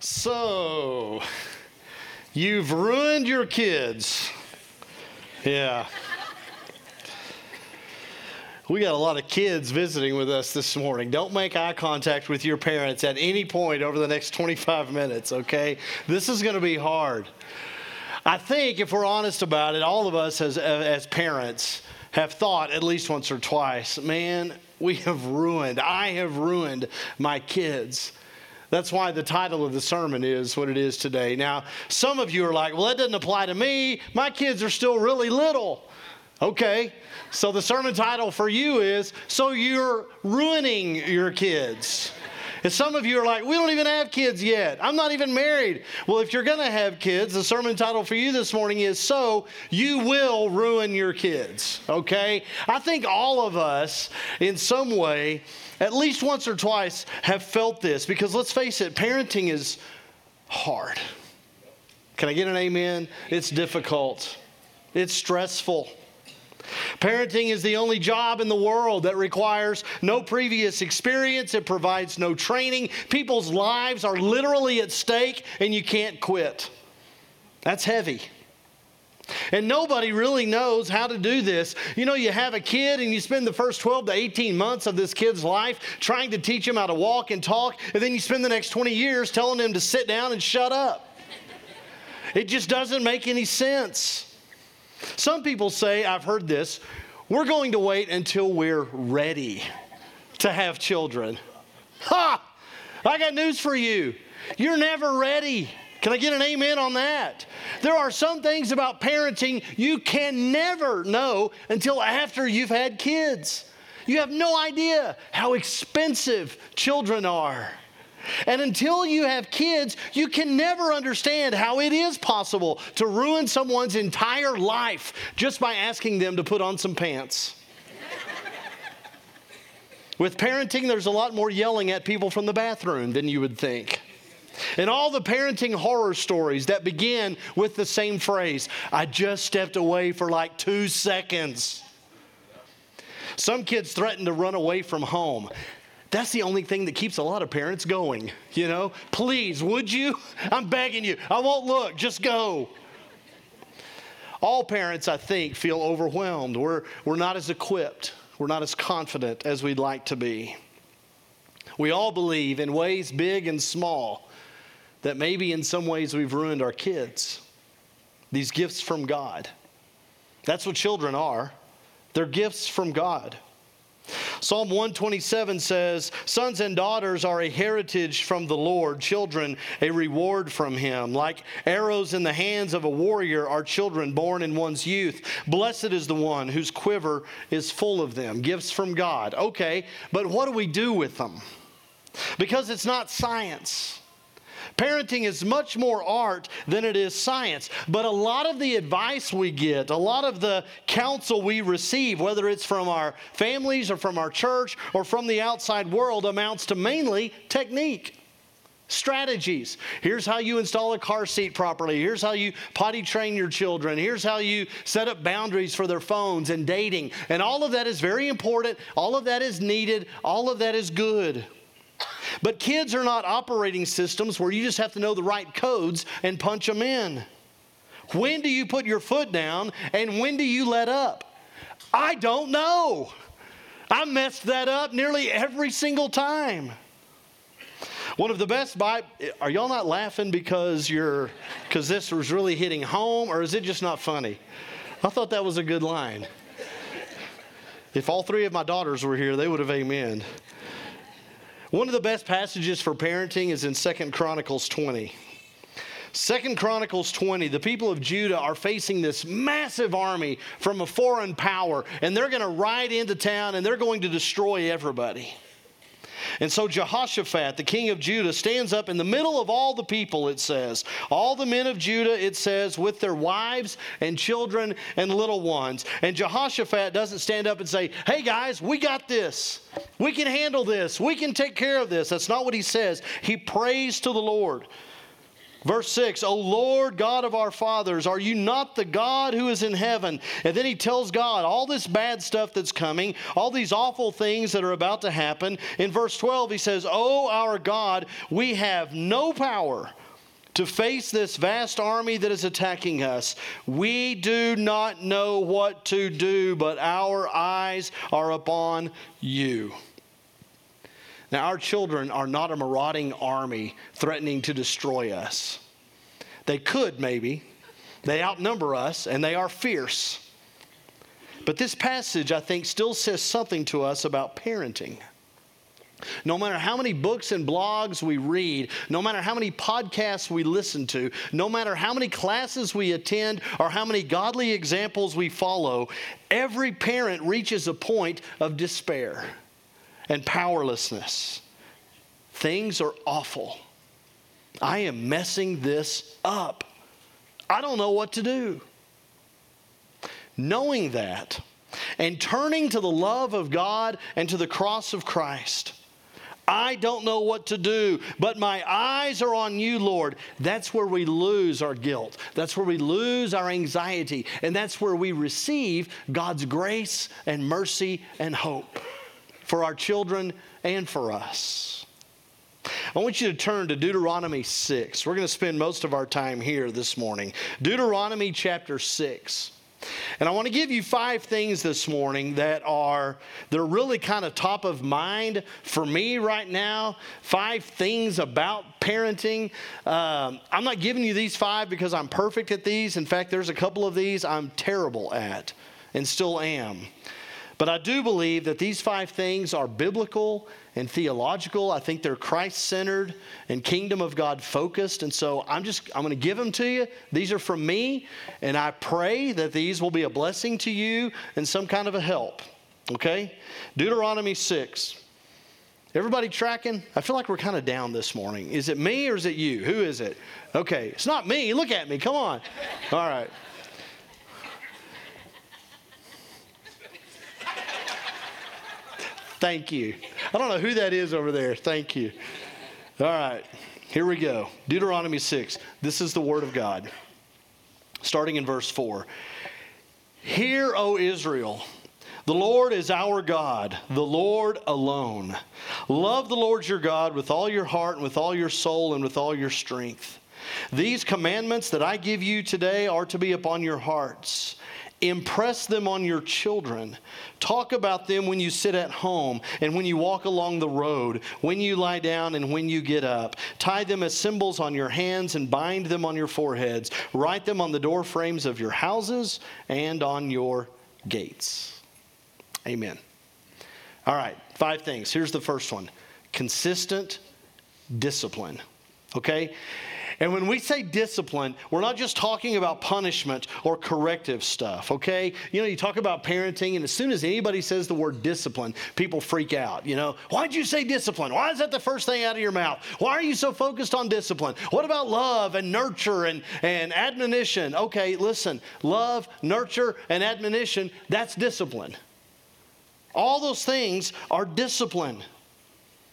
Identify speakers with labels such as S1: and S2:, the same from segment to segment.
S1: So, you've ruined your kids. Yeah. We got a lot of kids visiting with us this morning. Don't make eye contact with your parents at any point over the next 25 minutes, okay? This is going to be hard. I think if we're honest about it, all of us as, as parents have thought at least once or twice, man, we have ruined, I have ruined my kids. That's why the title of the sermon is what it is today. Now, some of you are like, well, that doesn't apply to me. My kids are still really little. Okay, so the sermon title for you is So You're Ruining Your Kids. And some of you are like, we don't even have kids yet. I'm not even married. Well, if you're going to have kids, the sermon title for you this morning is So You Will Ruin Your Kids. Okay? I think all of us, in some way, at least once or twice, have felt this because let's face it, parenting is hard. Can I get an amen? It's difficult, it's stressful. Parenting is the only job in the world that requires no previous experience. It provides no training. People's lives are literally at stake, and you can't quit. That's heavy. And nobody really knows how to do this. You know, you have a kid and you spend the first 12 to 18 months of this kid's life trying to teach him how to walk and talk, and then you spend the next 20 years telling him to sit down and shut up. It just doesn't make any sense. Some people say, I've heard this, we're going to wait until we're ready to have children. Ha! I got news for you. You're never ready. Can I get an amen on that? There are some things about parenting you can never know until after you've had kids. You have no idea how expensive children are. And until you have kids, you can never understand how it is possible to ruin someone's entire life just by asking them to put on some pants. With parenting, there's a lot more yelling at people from the bathroom than you would think. And all the parenting horror stories that begin with the same phrase I just stepped away for like two seconds. Some kids threaten to run away from home. That's the only thing that keeps a lot of parents going, you know? Please, would you? I'm begging you. I won't look, just go. All parents, I think, feel overwhelmed. We're, we're not as equipped, we're not as confident as we'd like to be. We all believe in ways big and small that maybe in some ways we've ruined our kids. These gifts from God. That's what children are. They're gifts from God. Psalm 127 says, Sons and daughters are a heritage from the Lord, children a reward from him. Like arrows in the hands of a warrior are children born in one's youth. Blessed is the one whose quiver is full of them. Gifts from God. Okay, but what do we do with them? Because it's not science. Parenting is much more art than it is science. But a lot of the advice we get, a lot of the counsel we receive, whether it's from our families or from our church or from the outside world, amounts to mainly technique strategies. Here's how you install a car seat properly. Here's how you potty train your children. Here's how you set up boundaries for their phones and dating. And all of that is very important. All of that is needed. All of that is good. But kids are not operating systems where you just have to know the right codes and punch them in. When do you put your foot down and when do you let up? I don't know. I messed that up nearly every single time. One of the best Bible, are y'all not laughing because you're, because this was really hitting home or is it just not funny? I thought that was a good line. If all three of my daughters were here, they would have amen. One of the best passages for parenting is in Second Chronicles 20. Second Chronicles 20, the people of Judah are facing this massive army from a foreign power, and they're going to ride into town and they're going to destroy everybody. And so Jehoshaphat, the king of Judah, stands up in the middle of all the people, it says. All the men of Judah, it says, with their wives and children and little ones. And Jehoshaphat doesn't stand up and say, Hey guys, we got this. We can handle this. We can take care of this. That's not what he says. He prays to the Lord. Verse 6, O Lord God of our fathers, are you not the God who is in heaven? And then he tells God all this bad stuff that's coming, all these awful things that are about to happen. In verse 12, he says, O our God, we have no power to face this vast army that is attacking us. We do not know what to do, but our eyes are upon you. Now, our children are not a marauding army threatening to destroy us. They could, maybe. They outnumber us and they are fierce. But this passage, I think, still says something to us about parenting. No matter how many books and blogs we read, no matter how many podcasts we listen to, no matter how many classes we attend, or how many godly examples we follow, every parent reaches a point of despair and powerlessness. Things are awful. I am messing this up. I don't know what to do. Knowing that and turning to the love of God and to the cross of Christ, I don't know what to do, but my eyes are on you, Lord. That's where we lose our guilt. That's where we lose our anxiety. And that's where we receive God's grace and mercy and hope for our children and for us. I want you to turn to Deuteronomy 6. We're going to spend most of our time here this morning. Deuteronomy chapter 6. And I want to give you five things this morning that are they're really kind of top of mind for me right now. Five things about parenting. Um, I'm not giving you these five because I'm perfect at these. In fact, there's a couple of these I'm terrible at and still am. But I do believe that these five things are biblical and theological. I think they're Christ centered and kingdom of God focused. And so I'm just, I'm going to give them to you. These are from me. And I pray that these will be a blessing to you and some kind of a help. Okay? Deuteronomy 6. Everybody tracking? I feel like we're kind of down this morning. Is it me or is it you? Who is it? Okay, it's not me. Look at me. Come on. All right. Thank you. I don't know who that is over there. Thank you. All right, here we go. Deuteronomy 6. This is the word of God. Starting in verse 4. Hear, O Israel. The Lord is our God, the Lord alone. Love the Lord your God with all your heart and with all your soul and with all your strength. These commandments that I give you today are to be upon your hearts. Impress them on your children. Talk about them when you sit at home and when you walk along the road, when you lie down and when you get up. Tie them as symbols on your hands and bind them on your foreheads. Write them on the door frames of your houses and on your gates. Amen. All right, five things. Here's the first one consistent discipline. Okay? And when we say discipline, we're not just talking about punishment or corrective stuff, okay? You know, you talk about parenting, and as soon as anybody says the word discipline, people freak out. You know, why'd you say discipline? Why is that the first thing out of your mouth? Why are you so focused on discipline? What about love and nurture and, and admonition? Okay, listen, love, nurture, and admonition, that's discipline. All those things are discipline.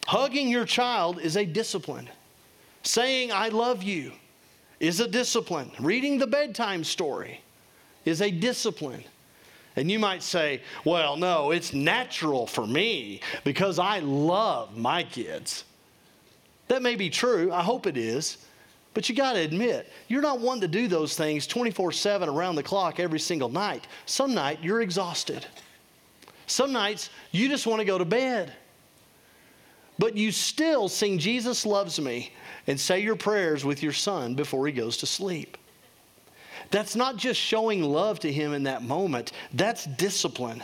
S1: Hugging your child is a discipline. Saying, I love you is a discipline. Reading the bedtime story is a discipline. And you might say, well, no, it's natural for me because I love my kids. That may be true. I hope it is. But you got to admit, you're not one to do those things 24 7 around the clock every single night. Some night you're exhausted. Some nights you just want to go to bed. But you still sing Jesus Loves Me and say your prayers with your son before he goes to sleep. That's not just showing love to him in that moment, that's discipline.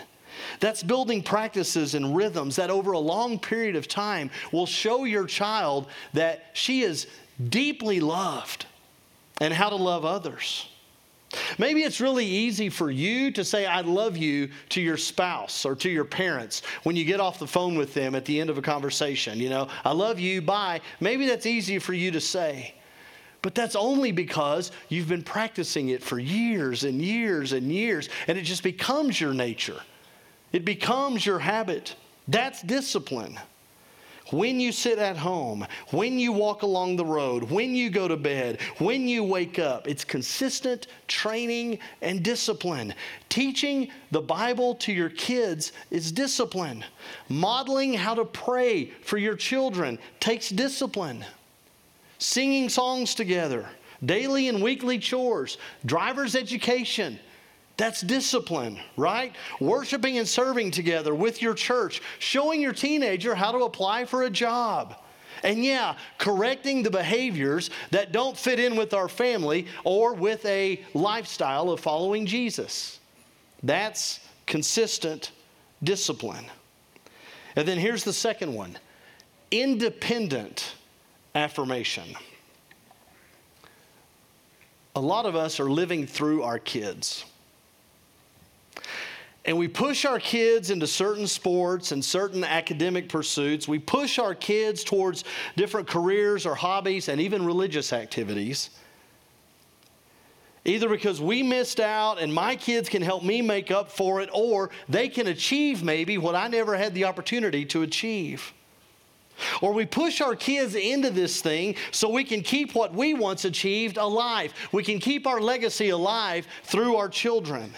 S1: That's building practices and rhythms that over a long period of time will show your child that she is deeply loved and how to love others. Maybe it's really easy for you to say, I love you to your spouse or to your parents when you get off the phone with them at the end of a conversation. You know, I love you, bye. Maybe that's easy for you to say. But that's only because you've been practicing it for years and years and years, and it just becomes your nature. It becomes your habit. That's discipline. When you sit at home, when you walk along the road, when you go to bed, when you wake up. It's consistent training and discipline. Teaching the Bible to your kids is discipline. Modeling how to pray for your children takes discipline. Singing songs together, daily and weekly chores, driver's education that's discipline, right? Worshiping and serving together with your church, showing your teenager how to apply for a job. And yeah, correcting the behaviors that don't fit in with our family or with a lifestyle of following Jesus. That's consistent discipline. And then here's the second one independent affirmation. A lot of us are living through our kids and we push our kids into certain sports and certain academic pursuits. We push our kids towards different careers or hobbies and even religious activities. Either because we missed out and my kids can help me make up for it, or they can achieve maybe what I never had the opportunity to achieve. Or we push our kids into this thing so we can keep what we once achieved alive. We can keep our legacy alive through our children.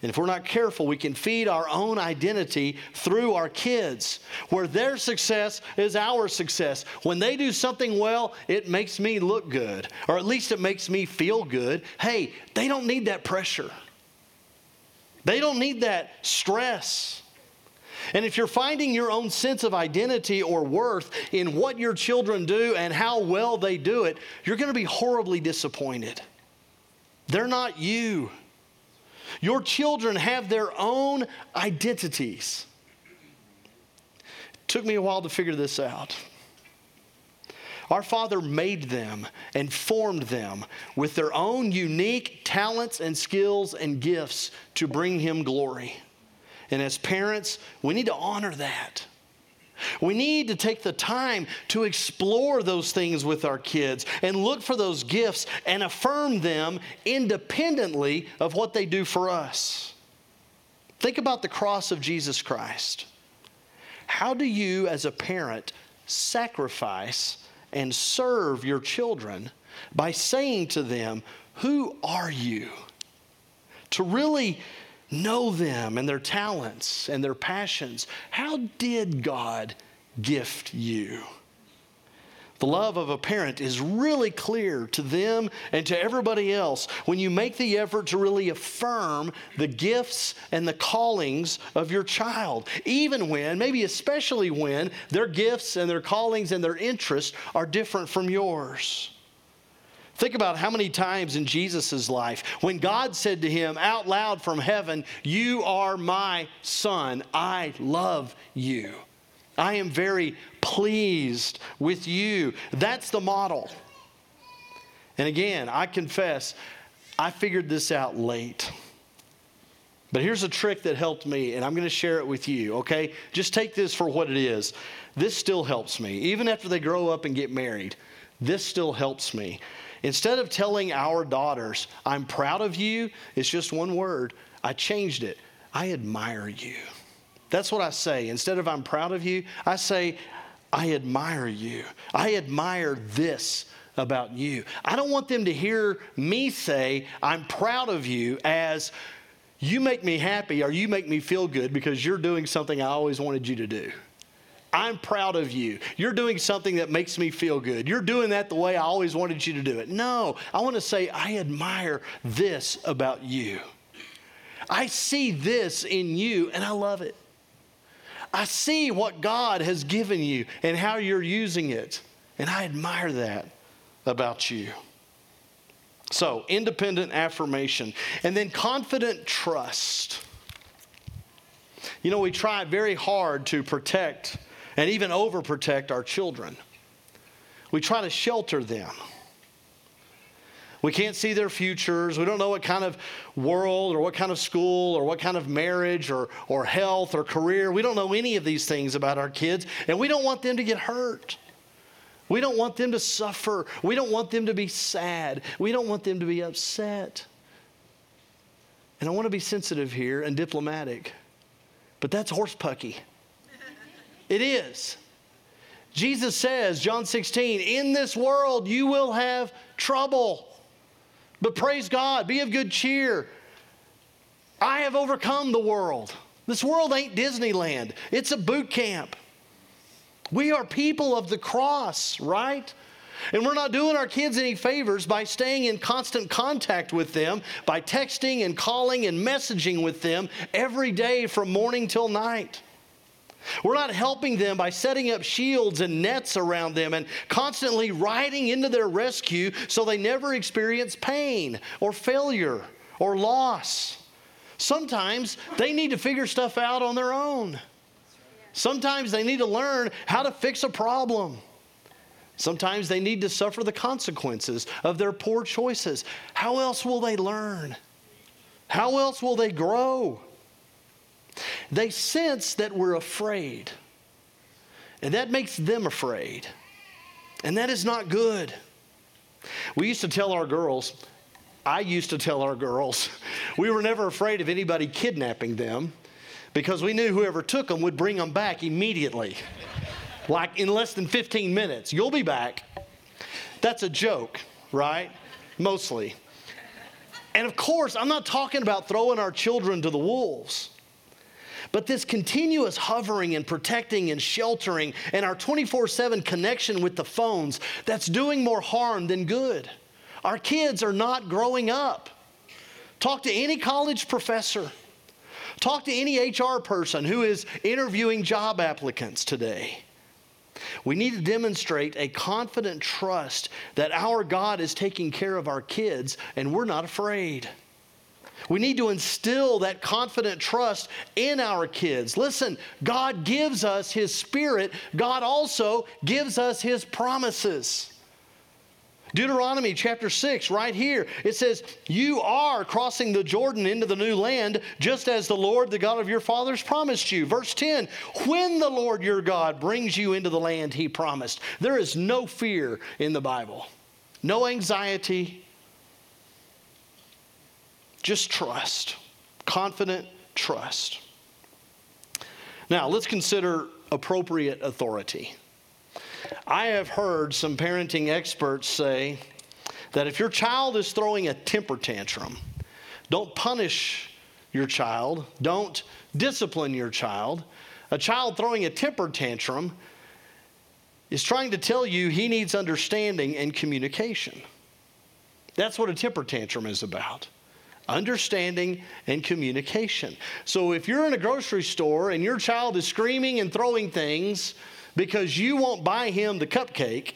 S1: And if we're not careful, we can feed our own identity through our kids, where their success is our success. When they do something well, it makes me look good, or at least it makes me feel good. Hey, they don't need that pressure, they don't need that stress. And if you're finding your own sense of identity or worth in what your children do and how well they do it, you're going to be horribly disappointed. They're not you. Your children have their own identities. It took me a while to figure this out. Our Father made them and formed them with their own unique talents and skills and gifts to bring Him glory. And as parents, we need to honor that. We need to take the time to explore those things with our kids and look for those gifts and affirm them independently of what they do for us. Think about the cross of Jesus Christ. How do you, as a parent, sacrifice and serve your children by saying to them, Who are you? To really know them and their talents and their passions. How did God gift you? The love of a parent is really clear to them and to everybody else when you make the effort to really affirm the gifts and the callings of your child, even when, maybe especially when, their gifts and their callings and their interests are different from yours. Think about how many times in Jesus' life when God said to him out loud from heaven, You are my son. I love you. I am very pleased with you. That's the model. And again, I confess, I figured this out late. But here's a trick that helped me, and I'm going to share it with you, okay? Just take this for what it is. This still helps me. Even after they grow up and get married, this still helps me. Instead of telling our daughters, I'm proud of you, it's just one word. I changed it. I admire you. That's what I say. Instead of I'm proud of you, I say, I admire you. I admire this about you. I don't want them to hear me say, I'm proud of you, as you make me happy or you make me feel good because you're doing something I always wanted you to do. I'm proud of you. You're doing something that makes me feel good. You're doing that the way I always wanted you to do it. No, I want to say, I admire this about you. I see this in you and I love it. I see what God has given you and how you're using it. And I admire that about you. So, independent affirmation. And then confident trust. You know, we try very hard to protect and even overprotect our children. We try to shelter them. We can't see their futures. We don't know what kind of world or what kind of school or what kind of marriage or, or health or career. We don't know any of these things about our kids, and we don't want them to get hurt. We don't want them to suffer. We don't want them to be sad. We don't want them to be upset. And I want to be sensitive here and diplomatic, but that's horse pucky. It is. Jesus says, John 16, in this world you will have trouble. But praise God, be of good cheer. I have overcome the world. This world ain't Disneyland, it's a boot camp. We are people of the cross, right? And we're not doing our kids any favors by staying in constant contact with them, by texting and calling and messaging with them every day from morning till night. We're not helping them by setting up shields and nets around them and constantly riding into their rescue so they never experience pain or failure or loss. Sometimes they need to figure stuff out on their own. Sometimes they need to learn how to fix a problem. Sometimes they need to suffer the consequences of their poor choices. How else will they learn? How else will they grow? They sense that we're afraid, and that makes them afraid. And that is not good. We used to tell our girls, I used to tell our girls, we were never afraid of anybody kidnapping them because we knew whoever took them would bring them back immediately, like in less than 15 minutes. You'll be back. That's a joke, right? Mostly. And of course, I'm not talking about throwing our children to the wolves. But this continuous hovering and protecting and sheltering and our 24 7 connection with the phones, that's doing more harm than good. Our kids are not growing up. Talk to any college professor, talk to any HR person who is interviewing job applicants today. We need to demonstrate a confident trust that our God is taking care of our kids and we're not afraid. We need to instill that confident trust in our kids. Listen, God gives us His Spirit, God also gives us His promises. Deuteronomy chapter 6, right here, it says, You are crossing the Jordan into the new land, just as the Lord, the God of your fathers, promised you. Verse 10 When the Lord your God brings you into the land he promised, there is no fear in the Bible, no anxiety, just trust, confident trust. Now, let's consider appropriate authority. I have heard some parenting experts say that if your child is throwing a temper tantrum, don't punish your child, don't discipline your child. A child throwing a temper tantrum is trying to tell you he needs understanding and communication. That's what a temper tantrum is about understanding and communication. So if you're in a grocery store and your child is screaming and throwing things because you won't buy him the cupcake,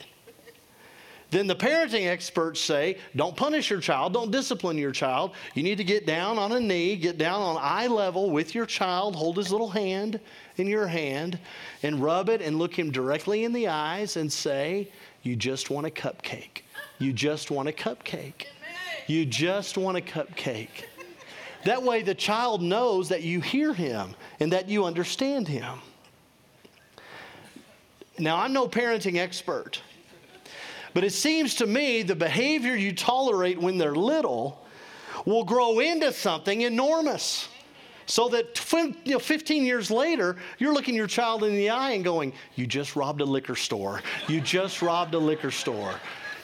S1: then the parenting experts say don't punish your child, don't discipline your child. You need to get down on a knee, get down on eye level with your child, hold his little hand in your hand, and rub it and look him directly in the eyes and say, You just want a cupcake. You just want a cupcake. You just want a cupcake. That way, the child knows that you hear him and that you understand him. Now, I'm no parenting expert, but it seems to me the behavior you tolerate when they're little will grow into something enormous. So that 15 years later, you're looking your child in the eye and going, You just robbed a liquor store. You just robbed a liquor store.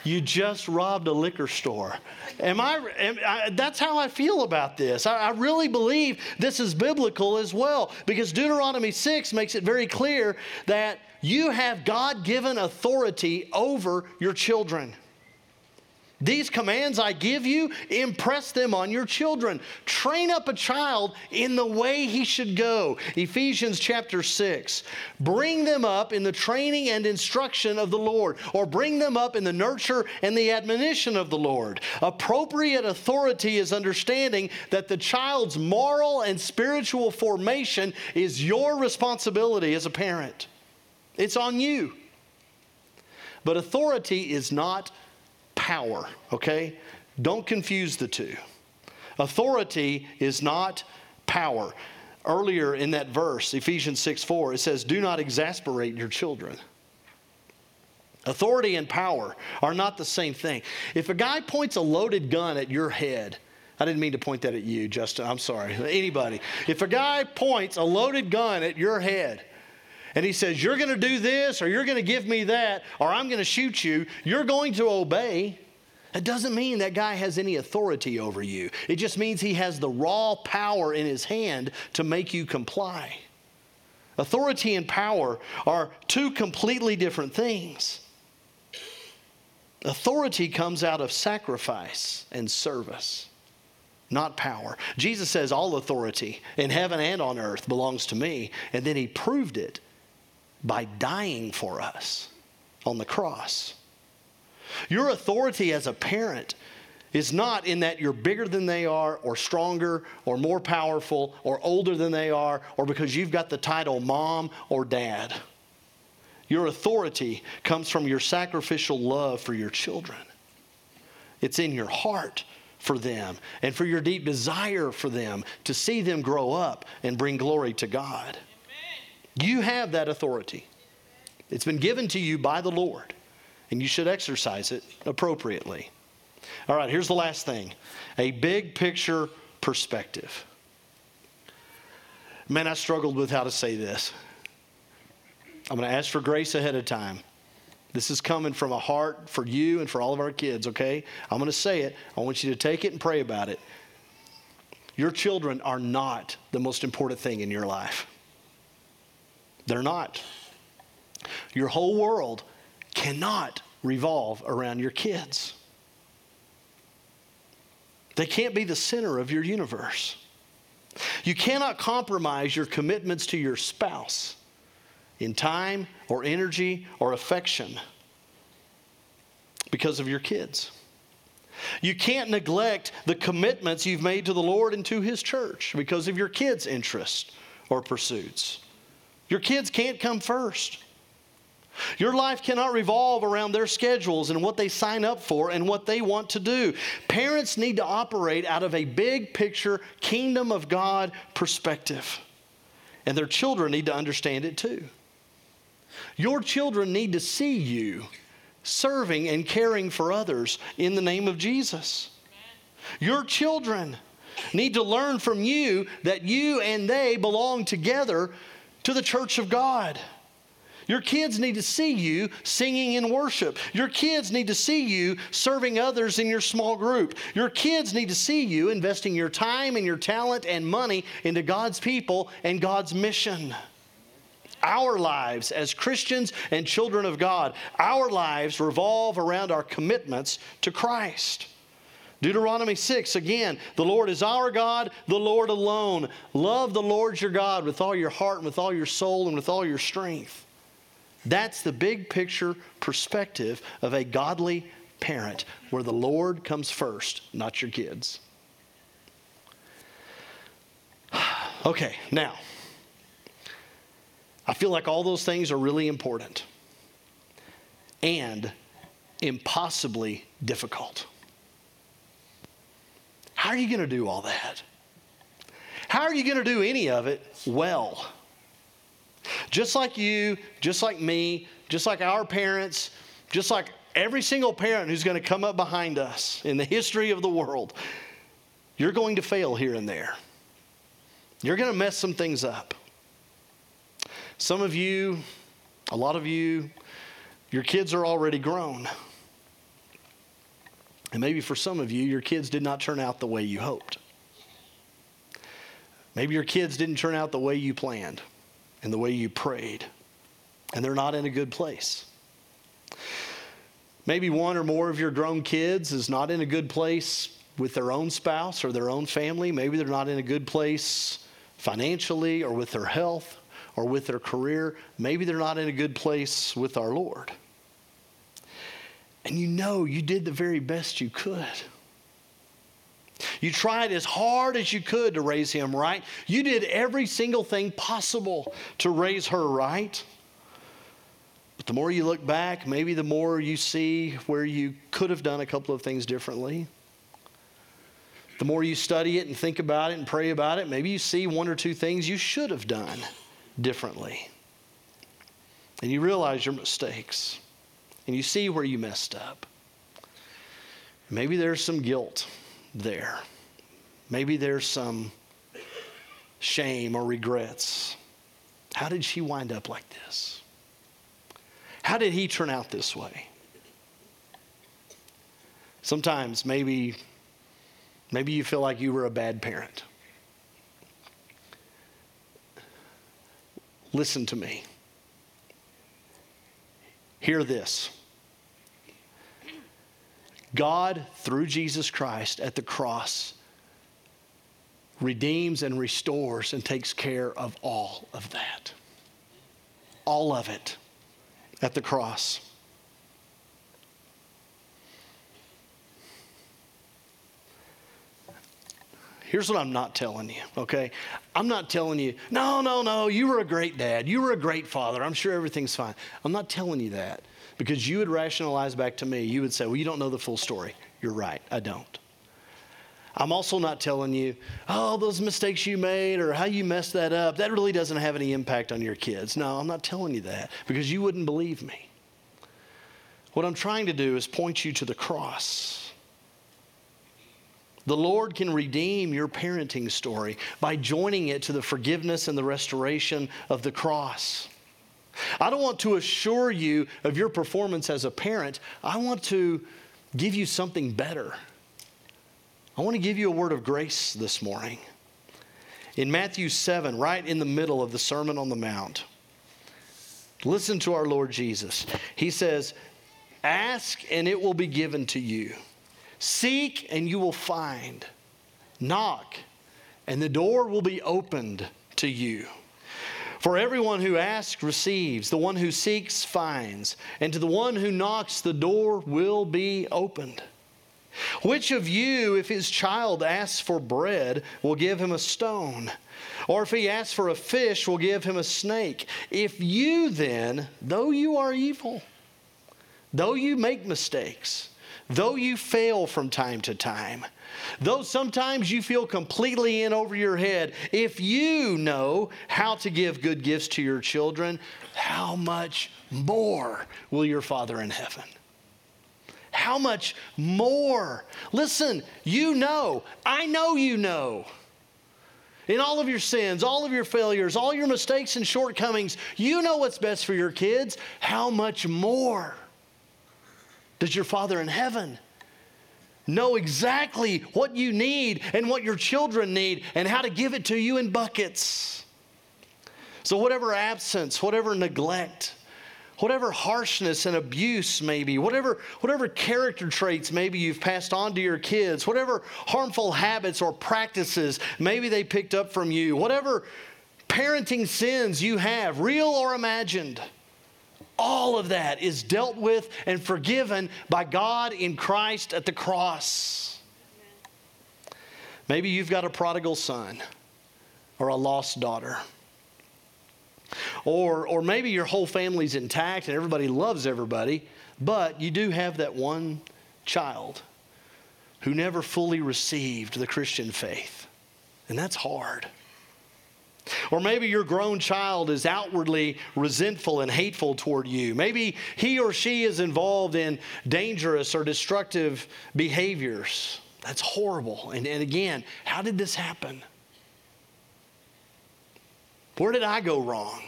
S1: You just robbed a liquor store. Am I, am I that's how I feel about this. I, I really believe this is biblical as well because Deuteronomy 6 makes it very clear that you have God given authority over your children. These commands I give you, impress them on your children. Train up a child in the way he should go. Ephesians chapter 6. Bring them up in the training and instruction of the Lord, or bring them up in the nurture and the admonition of the Lord. Appropriate authority is understanding that the child's moral and spiritual formation is your responsibility as a parent, it's on you. But authority is not power, okay? Don't confuse the two. Authority is not power. Earlier in that verse, Ephesians 6 4, it says, Do not exasperate your children. Authority and power are not the same thing. If a guy points a loaded gun at your head, I didn't mean to point that at you, Justin. I'm sorry. Anybody. If a guy points a loaded gun at your head and he says, You're going to do this, or you're going to give me that, or I'm going to shoot you, you're going to obey. That doesn't mean that guy has any authority over you. It just means he has the raw power in his hand to make you comply. Authority and power are two completely different things. Authority comes out of sacrifice and service, not power. Jesus says, All authority in heaven and on earth belongs to me. And then he proved it by dying for us on the cross. Your authority as a parent is not in that you're bigger than they are, or stronger, or more powerful, or older than they are, or because you've got the title mom or dad. Your authority comes from your sacrificial love for your children. It's in your heart for them and for your deep desire for them to see them grow up and bring glory to God. You have that authority. It's been given to you by the Lord, and you should exercise it appropriately. All right, here's the last thing a big picture perspective. Man, I struggled with how to say this. I'm going to ask for grace ahead of time. This is coming from a heart for you and for all of our kids, okay? I'm going to say it. I want you to take it and pray about it. Your children are not the most important thing in your life. They're not. Your whole world cannot revolve around your kids. They can't be the center of your universe. You cannot compromise your commitments to your spouse in time or energy or affection because of your kids. You can't neglect the commitments you've made to the Lord and to His church because of your kids' interests or pursuits. Your kids can't come first. Your life cannot revolve around their schedules and what they sign up for and what they want to do. Parents need to operate out of a big picture, kingdom of God perspective. And their children need to understand it too. Your children need to see you serving and caring for others in the name of Jesus. Your children need to learn from you that you and they belong together to the church of God. Your kids need to see you singing in worship. Your kids need to see you serving others in your small group. Your kids need to see you investing your time and your talent and money into God's people and God's mission our lives as Christians and children of God, our lives revolve around our commitments to Christ. Deuteronomy 6, again, the Lord is our God, the Lord alone. Love the Lord your God with all your heart and with all your soul and with all your strength. That's the big picture perspective of a godly parent, where the Lord comes first, not your kids. okay, now. I feel like all those things are really important and impossibly difficult. How are you going to do all that? How are you going to do any of it well? Just like you, just like me, just like our parents, just like every single parent who's going to come up behind us in the history of the world, you're going to fail here and there. You're going to mess some things up. Some of you, a lot of you, your kids are already grown. And maybe for some of you, your kids did not turn out the way you hoped. Maybe your kids didn't turn out the way you planned and the way you prayed, and they're not in a good place. Maybe one or more of your grown kids is not in a good place with their own spouse or their own family. Maybe they're not in a good place financially or with their health or with their career. Maybe they're not in a good place with our Lord. And you know you did the very best you could. You tried as hard as you could to raise him right. You did every single thing possible to raise her right. But the more you look back, maybe the more you see where you could have done a couple of things differently. The more you study it and think about it and pray about it, maybe you see one or two things you should have done differently. And you realize your mistakes and you see where you messed up. Maybe there's some guilt there. Maybe there's some shame or regrets. how did she wind up like this? How did he turn out this way? Sometimes maybe maybe you feel like you were a bad parent. Listen to me. Hear this. God, through Jesus Christ at the cross, redeems and restores and takes care of all of that. All of it at the cross. Here's what I'm not telling you, okay? I'm not telling you, no, no, no, you were a great dad. You were a great father. I'm sure everything's fine. I'm not telling you that because you would rationalize back to me. You would say, well, you don't know the full story. You're right, I don't. I'm also not telling you, oh, those mistakes you made or how you messed that up, that really doesn't have any impact on your kids. No, I'm not telling you that because you wouldn't believe me. What I'm trying to do is point you to the cross. The Lord can redeem your parenting story by joining it to the forgiveness and the restoration of the cross. I don't want to assure you of your performance as a parent. I want to give you something better. I want to give you a word of grace this morning. In Matthew 7, right in the middle of the Sermon on the Mount, listen to our Lord Jesus. He says, Ask and it will be given to you. Seek and you will find. Knock and the door will be opened to you. For everyone who asks receives, the one who seeks finds, and to the one who knocks the door will be opened. Which of you, if his child asks for bread, will give him a stone? Or if he asks for a fish, will give him a snake? If you then, though you are evil, though you make mistakes, Though you fail from time to time, though sometimes you feel completely in over your head, if you know how to give good gifts to your children, how much more will your Father in heaven? How much more? Listen, you know, I know you know. In all of your sins, all of your failures, all your mistakes and shortcomings, you know what's best for your kids. How much more? Does your Father in heaven know exactly what you need and what your children need and how to give it to you in buckets? So, whatever absence, whatever neglect, whatever harshness and abuse maybe, whatever, whatever character traits maybe you've passed on to your kids, whatever harmful habits or practices maybe they picked up from you, whatever parenting sins you have, real or imagined all of that is dealt with and forgiven by God in Christ at the cross. Maybe you've got a prodigal son or a lost daughter. Or, or maybe your whole family's intact and everybody loves everybody, but you do have that one child who never fully received the Christian faith. And that's hard. Or maybe your grown child is outwardly resentful and hateful toward you. Maybe he or she is involved in dangerous or destructive behaviors. That's horrible. And, and again, how did this happen? Where did I go wrong?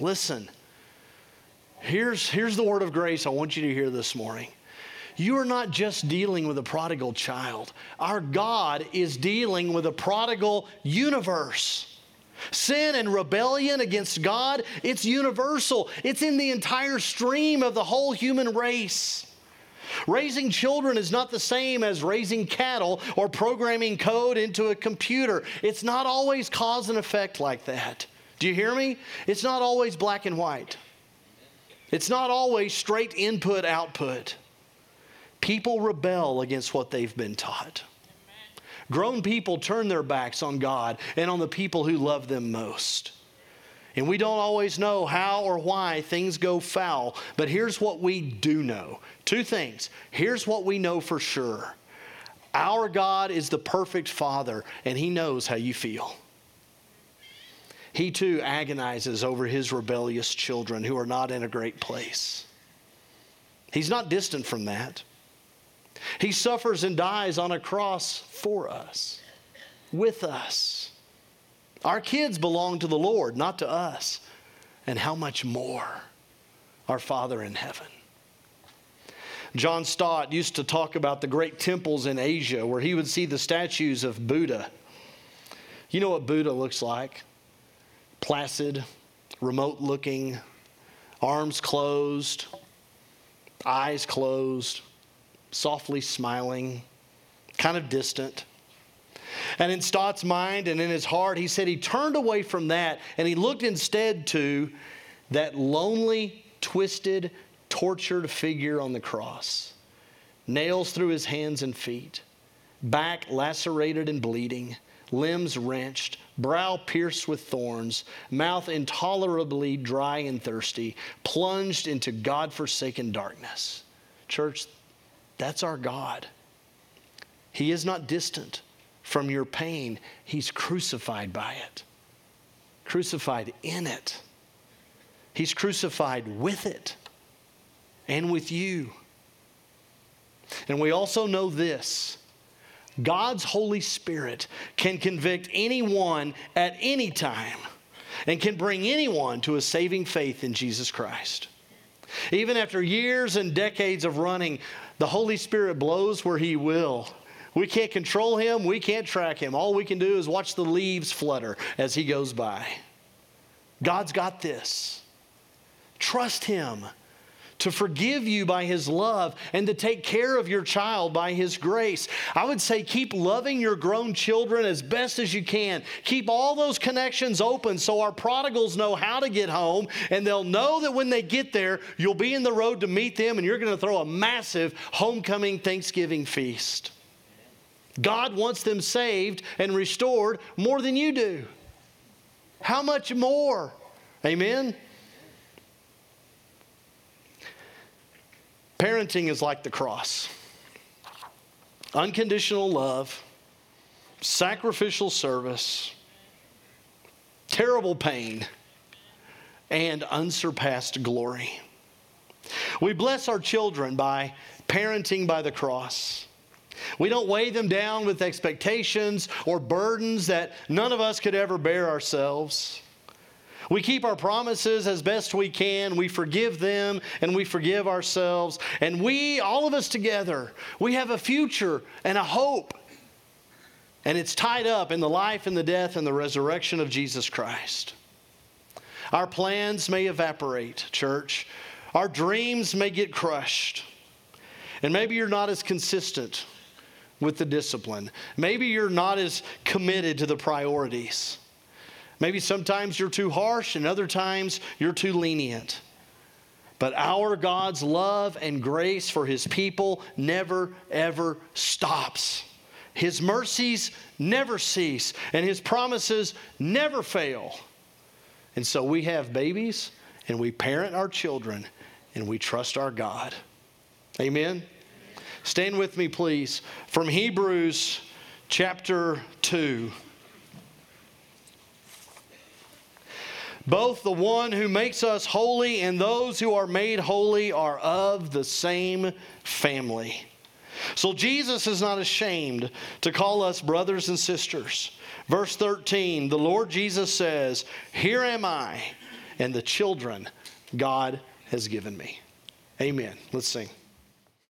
S1: Listen, here's, here's the word of grace I want you to hear this morning. You are not just dealing with a prodigal child, our God is dealing with a prodigal universe. Sin and rebellion against God, it's universal. It's in the entire stream of the whole human race. Raising children is not the same as raising cattle or programming code into a computer. It's not always cause and effect like that. Do you hear me? It's not always black and white. It's not always straight input output. People rebel against what they've been taught. Grown people turn their backs on God and on the people who love them most. And we don't always know how or why things go foul, but here's what we do know two things. Here's what we know for sure our God is the perfect Father, and He knows how you feel. He too agonizes over His rebellious children who are not in a great place. He's not distant from that. He suffers and dies on a cross for us, with us. Our kids belong to the Lord, not to us. And how much more our Father in heaven. John Stott used to talk about the great temples in Asia where he would see the statues of Buddha. You know what Buddha looks like? Placid, remote looking, arms closed, eyes closed, softly smiling, kind of distant. And in Stott's mind and in his heart, he said he turned away from that and he looked instead to that lonely, twisted, tortured figure on the cross. Nails through his hands and feet, back lacerated and bleeding, limbs wrenched, brow pierced with thorns, mouth intolerably dry and thirsty, plunged into God forsaken darkness. Church, that's our God. He is not distant from your pain, He's crucified by it, crucified in it. He's crucified with it and with you. And we also know this God's Holy Spirit can convict anyone at any time and can bring anyone to a saving faith in Jesus Christ. Even after years and decades of running, the Holy Spirit blows where He will. We can't control Him, we can't track Him. All we can do is watch the leaves flutter as He goes by. God's got this. Trust Him to forgive you by His love and to take care of your child by His grace. I would say keep loving your grown children as best as you can. Keep all those connections open so our prodigals know how to get home and they'll know that when they get there, you'll be in the road to meet them and you're going to throw a massive homecoming Thanksgiving feast. God wants them saved and restored more than you do. How much more? Amen? Parenting is like the cross unconditional love, sacrificial service, terrible pain, and unsurpassed glory. We bless our children by parenting by the cross. We don't weigh them down with expectations or burdens that none of us could ever bear ourselves. We keep our promises as best we can. We forgive them and we forgive ourselves. And we, all of us together, we have a future and a hope. And it's tied up in the life and the death and the resurrection of Jesus Christ. Our plans may evaporate, church. Our dreams may get crushed. And maybe you're not as consistent with the discipline. Maybe you're not as committed to the priorities. Maybe sometimes you're too harsh, and other times you're too lenient. But our God's love and grace for his people never, ever stops. His mercies never cease, and his promises never fail. And so we have babies, and we parent our children, and we trust our God. Amen. Stand with me, please, from Hebrews chapter 2. Both the one who makes us holy and those who are made holy are of the same family. So Jesus is not ashamed to call us brothers and sisters. Verse 13, the Lord Jesus says, Here am I and the children God has given me. Amen. Let's sing.